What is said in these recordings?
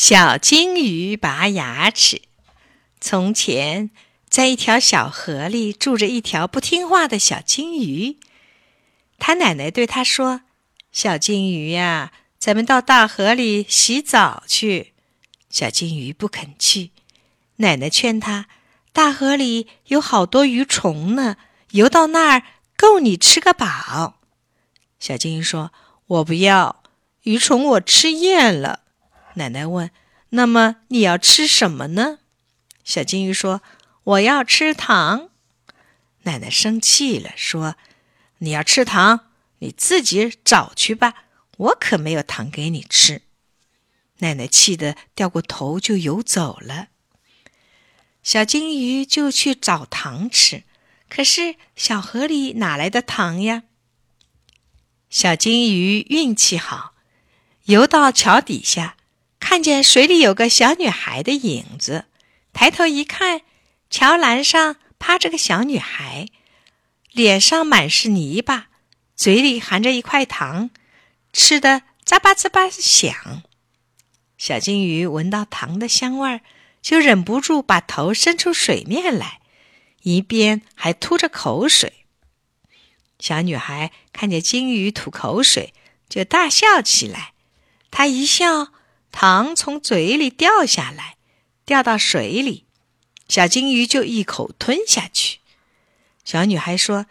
小金鱼拔牙齿。从前，在一条小河里住着一条不听话的小金鱼。他奶奶对他说：“小金鱼呀，咱们到大河里洗澡去。”小金鱼不肯去。奶奶劝他：“大河里有好多鱼虫呢，游到那儿够你吃个饱。”小金鱼说：“我不要，鱼虫我吃厌了。”奶奶问：“那么你要吃什么呢？”小金鱼说：“我要吃糖。”奶奶生气了，说：“你要吃糖，你自己找去吧，我可没有糖给你吃。”奶奶气得掉过头就游走了。小金鱼就去找糖吃，可是小河里哪来的糖呀？小金鱼运气好，游到桥底下。看见水里有个小女孩的影子，抬头一看，桥栏上趴着个小女孩，脸上满是泥巴，嘴里含着一块糖，吃的咂巴咂巴响。小金鱼闻到糖的香味儿，就忍不住把头伸出水面来，一边还吐着口水。小女孩看见金鱼吐口水，就大笑起来。她一笑。糖从嘴里掉下来，掉到水里，小金鱼就一口吞下去。小女孩说：“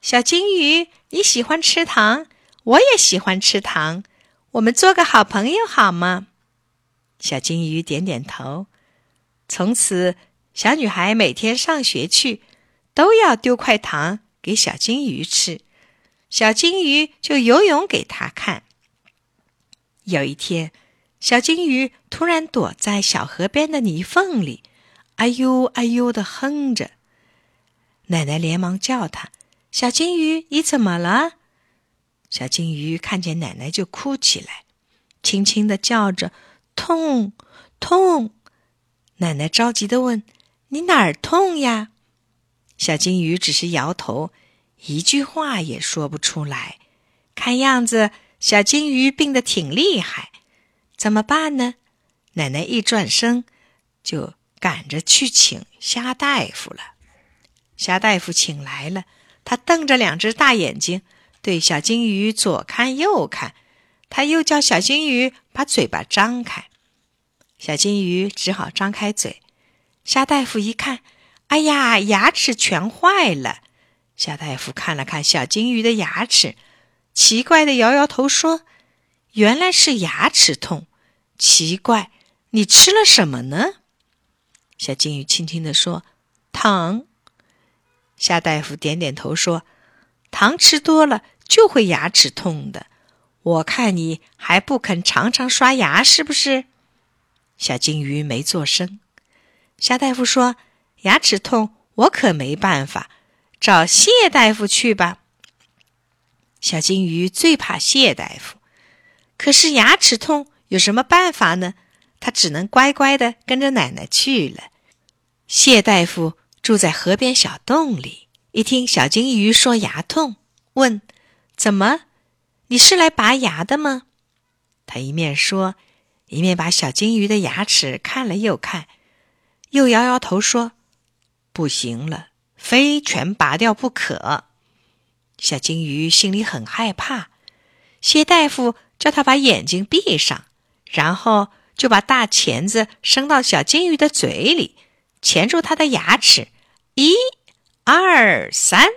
小金鱼，你喜欢吃糖，我也喜欢吃糖，我们做个好朋友好吗？”小金鱼点点头。从此，小女孩每天上学去，都要丢块糖给小金鱼吃，小金鱼就游泳给她看。有一天。小金鱼突然躲在小河边的泥缝里，哎呦哎呦的哼着。奶奶连忙叫它：“小金鱼，你怎么了？”小金鱼看见奶奶就哭起来，轻轻的叫着：“痛，痛！”奶奶着急的问：“你哪儿痛呀？”小金鱼只是摇头，一句话也说不出来。看样子，小金鱼病得挺厉害。怎么办呢？奶奶一转身，就赶着去请虾大夫了。虾大夫请来了，他瞪着两只大眼睛，对小金鱼左看右看。他又叫小金鱼把嘴巴张开，小金鱼只好张开嘴。虾大夫一看，哎呀，牙齿全坏了。虾大夫看了看小金鱼的牙齿，奇怪的摇摇头说。原来是牙齿痛，奇怪，你吃了什么呢？小金鱼轻轻地说：“糖。”夏大夫点点头说：“糖吃多了就会牙齿痛的。我看你还不肯常常刷牙，是不是？”小金鱼没做声。夏大夫说：“牙齿痛，我可没办法，找谢大夫去吧。”小金鱼最怕谢大夫。可是牙齿痛有什么办法呢？他只能乖乖的跟着奶奶去了。谢大夫住在河边小洞里，一听小金鱼说牙痛，问：“怎么？你是来拔牙的吗？”他一面说，一面把小金鱼的牙齿看了又看，又摇摇头说：“不行了，非全拔掉不可。”小金鱼心里很害怕。谢大夫。叫他把眼睛闭上，然后就把大钳子伸到小金鱼的嘴里，钳住它的牙齿。一、二、三，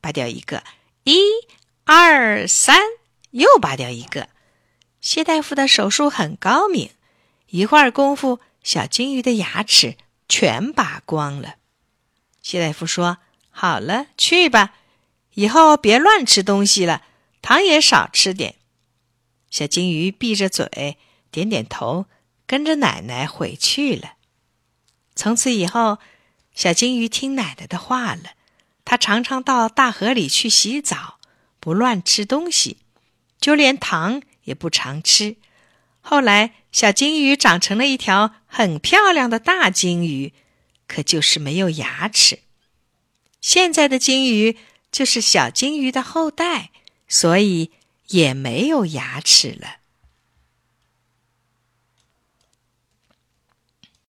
拔掉一个；一、二、三，又拔掉一个。谢大夫的手术很高明，一会儿功夫，小金鱼的牙齿全拔光了。谢大夫说：“好了，去吧，以后别乱吃东西了，糖也少吃点。”小金鱼闭着嘴，点点头，跟着奶奶回去了。从此以后，小金鱼听奶奶的话了。它常常到大河里去洗澡，不乱吃东西，就连糖也不常吃。后来，小金鱼长成了一条很漂亮的大金鱼，可就是没有牙齿。现在的金鱼就是小金鱼的后代，所以。也没有牙齿了。